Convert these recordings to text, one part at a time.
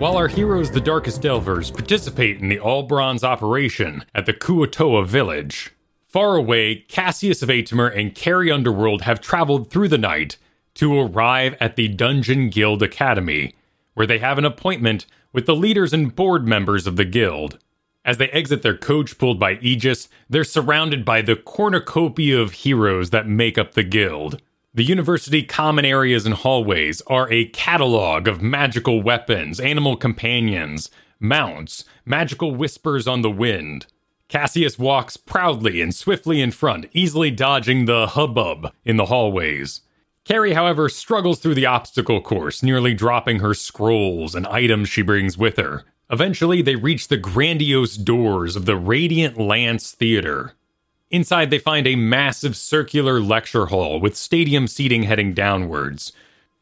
While our heroes, the Darkest Delvers, participate in the All Bronze operation at the Kuo-toa village, far away, Cassius of Aetemer and Carrie Underworld have traveled through the night to arrive at the Dungeon Guild Academy, where they have an appointment with the leaders and board members of the guild. As they exit their coach pulled by Aegis, they're surrounded by the cornucopia of heroes that make up the guild. The university common areas and hallways are a catalog of magical weapons, animal companions, mounts, magical whispers on the wind. Cassius walks proudly and swiftly in front, easily dodging the hubbub in the hallways. Carrie, however, struggles through the obstacle course, nearly dropping her scrolls and items she brings with her. Eventually, they reach the grandiose doors of the Radiant Lance Theater. Inside, they find a massive circular lecture hall with stadium seating heading downwards.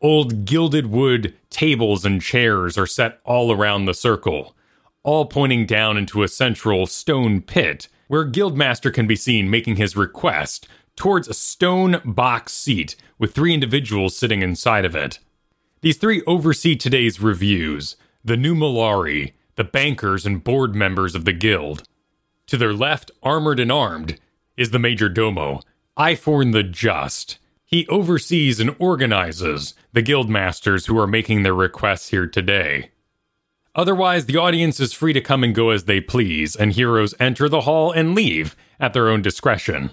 Old gilded wood tables and chairs are set all around the circle, all pointing down into a central stone pit where Guildmaster can be seen making his request towards a stone box seat with three individuals sitting inside of it. These three oversee today's reviews the Numelari, the bankers and board members of the guild. To their left, armored and armed, is the Major Domo, Iphorn the Just. He oversees and organizes the guild masters who are making their requests here today. Otherwise, the audience is free to come and go as they please, and heroes enter the hall and leave at their own discretion.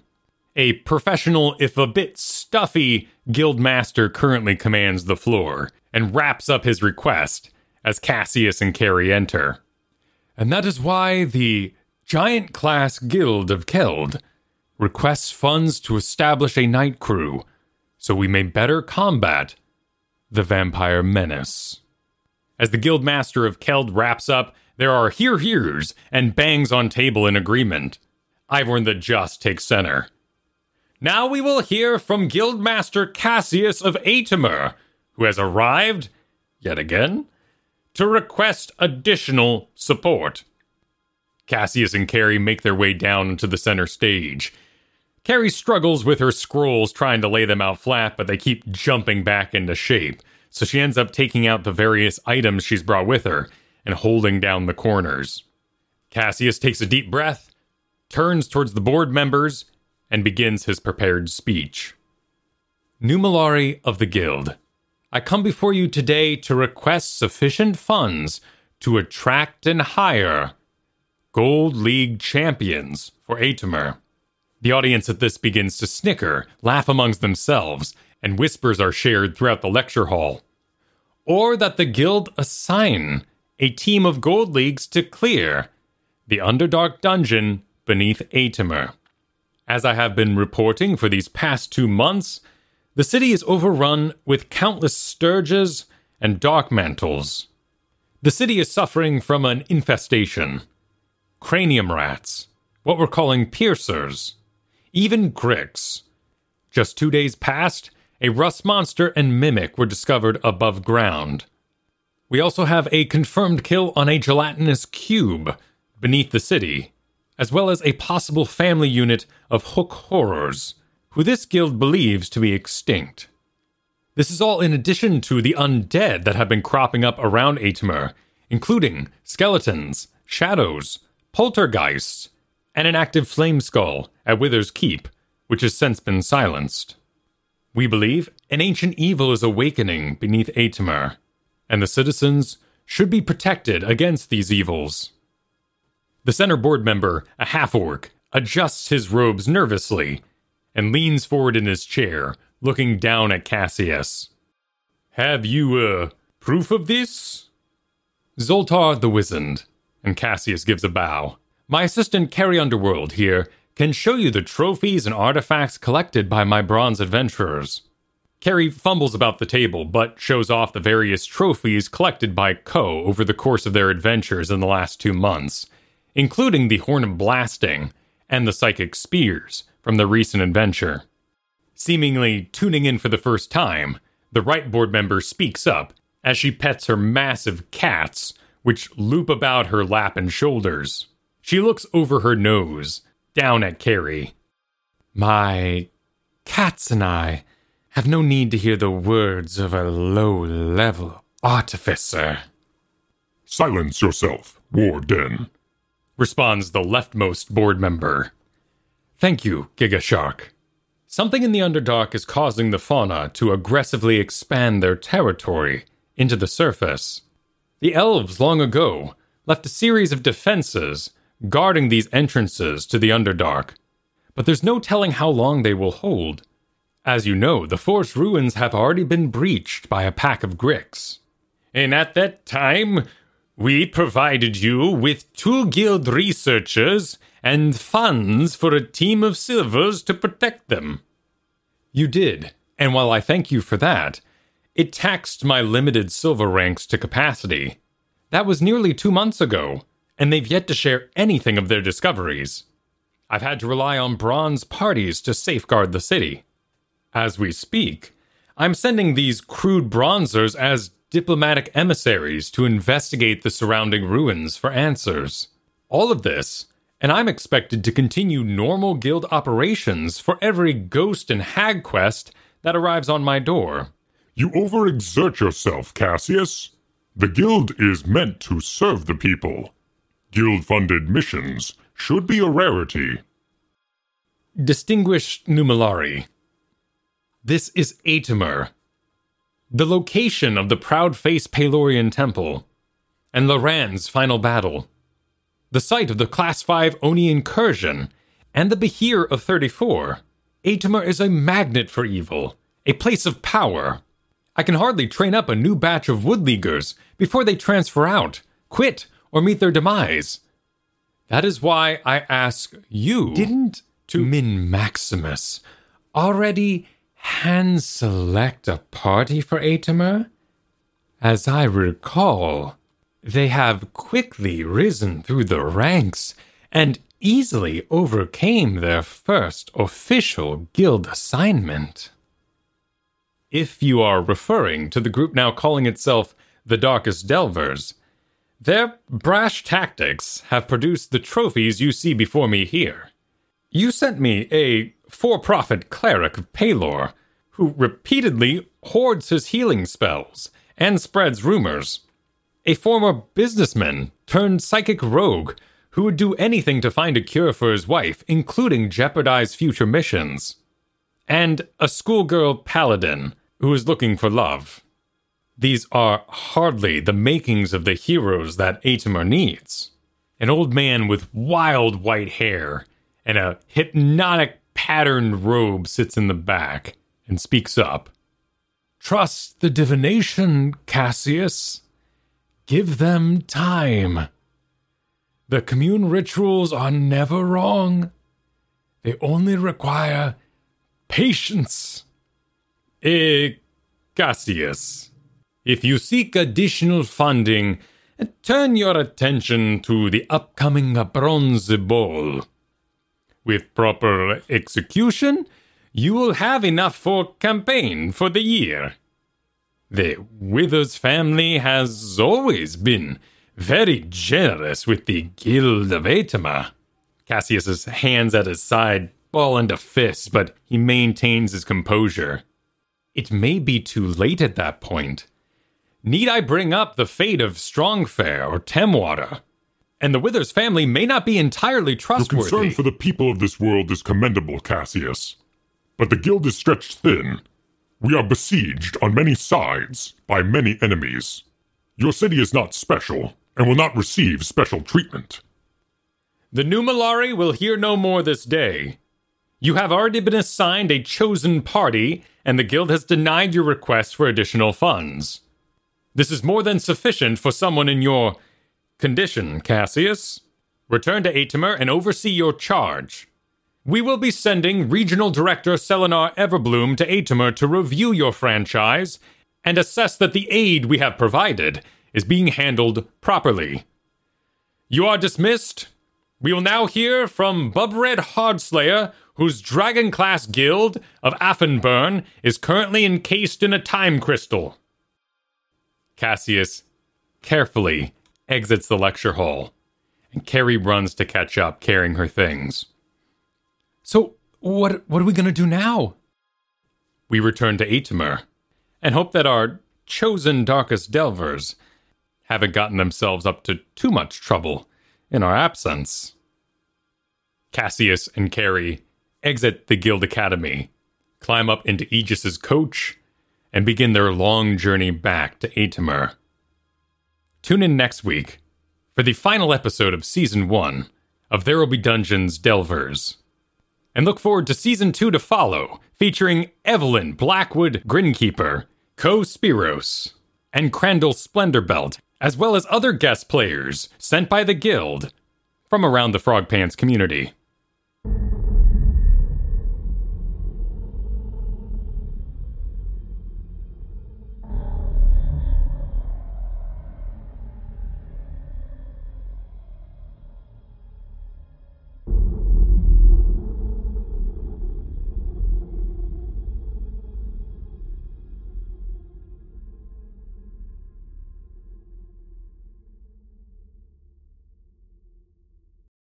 A professional, if a bit stuffy, guild master currently commands the floor and wraps up his request as Cassius and Carrie enter. And that is why the Giant Class Guild of Keld requests funds to establish a night crew so we may better combat the vampire menace. As the guild master of Keld wraps up, there are hear hears and bangs on table in agreement. Ivorn the Just takes center. Now we will hear from Guildmaster Cassius of Aetemer, who has arrived, yet again, to request additional support. Cassius and Carrie make their way down into the center stage. Carrie struggles with her scrolls trying to lay them out flat, but they keep jumping back into shape, so she ends up taking out the various items she's brought with her and holding down the corners. Cassius takes a deep breath, turns towards the board members, and begins his prepared speech. Numelari of the Guild, I come before you today to request sufficient funds to attract and hire Gold League champions for Aetemer. The audience at this begins to snicker, laugh amongst themselves, and whispers are shared throughout the lecture hall. Or that the guild assign a team of gold leagues to clear the Underdark dungeon beneath Aetemer. As I have been reporting for these past two months, the city is overrun with countless stirges and dark mantles. The city is suffering from an infestation. Cranium rats, what we're calling piercers, even gricks. Just two days past, a rust monster and mimic were discovered above ground. We also have a confirmed kill on a gelatinous cube beneath the city, as well as a possible family unit of hook horrors, who this guild believes to be extinct. This is all in addition to the undead that have been cropping up around Aetemer, including skeletons, shadows, poltergeists, and an active flame skull at Wither's Keep, which has since been silenced. We believe an ancient evil is awakening beneath Aetemer, and the citizens should be protected against these evils. The center board member, a half orc, adjusts his robes nervously and leans forward in his chair, looking down at Cassius. Have you, uh, proof of this? Zoltar the Wizened, and Cassius gives a bow. My assistant Carrie Underworld here can show you the trophies and artifacts collected by my bronze adventurers. Carrie fumbles about the table, but shows off the various trophies collected by Ko over the course of their adventures in the last two months, including the Horn of Blasting and the Psychic Spears from the recent adventure. Seemingly tuning in for the first time, the right board member speaks up as she pets her massive cats, which loop about her lap and shoulders. She looks over her nose, down at Carrie. My cats and I have no need to hear the words of a low level artificer. Silence yourself, Warden, responds the leftmost board member. Thank you, Giga Shark. Something in the Underdark is causing the fauna to aggressively expand their territory into the surface. The elves long ago left a series of defenses guarding these entrances to the Underdark, but there's no telling how long they will hold. As you know, the forest ruins have already been breached by a pack of gricks. And at that time, we provided you with two guild researchers and funds for a team of silvers to protect them. You did, and while I thank you for that, it taxed my limited silver ranks to capacity. That was nearly two months ago, and they've yet to share anything of their discoveries. I've had to rely on bronze parties to safeguard the city. As we speak, I'm sending these crude bronzers as diplomatic emissaries to investigate the surrounding ruins for answers. All of this, and I'm expected to continue normal guild operations for every ghost and hag quest that arrives on my door. You overexert yourself, Cassius. The guild is meant to serve the people. Guild funded missions should be a rarity. Distinguished Numelari, this is Aetimer, the location of the Proud Face Pelorian Temple, and Loran's final battle, the site of the Class 5 Oni incursion, and the Behir of 34. Aetimer is a magnet for evil, a place of power. I can hardly train up a new batch of Woodleaguers before they transfer out, quit, or meet their demise. That is why I ask you. Didn't to Min Maximus already hand select a party for Aetimer? As I recall, they have quickly risen through the ranks and easily overcame their first official guild assignment. If you are referring to the group now calling itself the Darkest Delvers, their brash tactics have produced the trophies you see before me here. You sent me a for profit cleric of Pelor who repeatedly hoards his healing spells and spreads rumors. A former businessman turned psychic rogue who would do anything to find a cure for his wife, including jeopardize future missions. And a schoolgirl paladin who is looking for love. These are hardly the makings of the heroes that Aetimer needs. An old man with wild white hair and a hypnotic patterned robe sits in the back and speaks up. Trust the divination, Cassius. Give them time. The commune rituals are never wrong. They only require patience. Eh, Cassius, if you seek additional funding, turn your attention to the upcoming Bronze Bowl. With proper execution, you will have enough for campaign for the year. The Withers family has always been very generous with the Guild of Aetimer. Cassius's hands at his side ball into fists, but he maintains his composure. It may be too late at that point. Need I bring up the fate of Strongfair or Temwater? And the Withers family may not be entirely trustworthy. Your concern for the people of this world is commendable, Cassius. But the guild is stretched thin. We are besieged on many sides by many enemies. Your city is not special and will not receive special treatment. The Numelari will hear no more this day. You have already been assigned a chosen party, and the guild has denied your request for additional funds. This is more than sufficient for someone in your condition, Cassius. Return to Aetimer and oversee your charge. We will be sending Regional Director Selenar Everbloom to Aetimer to review your franchise and assess that the aid we have provided is being handled properly. You are dismissed. We will now hear from Bubred Hardslayer, whose dragon class guild of Affenburn is currently encased in a time crystal. Cassius carefully exits the lecture hall, and Carrie runs to catch up, carrying her things. So, what, what are we going to do now? We return to Aetimer and hope that our chosen darkest delvers haven't gotten themselves up to too much trouble in our absence. Cassius and Carrie exit the Guild Academy, climb up into Aegis's coach, and begin their long journey back to Aetimer. Tune in next week for the final episode of Season 1 of There Will Be Dungeons Delvers. And look forward to Season 2 to follow, featuring Evelyn Blackwood Grinkeeper, Co Spiros, and Crandall Splendorbelt, as well as other guest players sent by the Guild from around the Frog Pants community.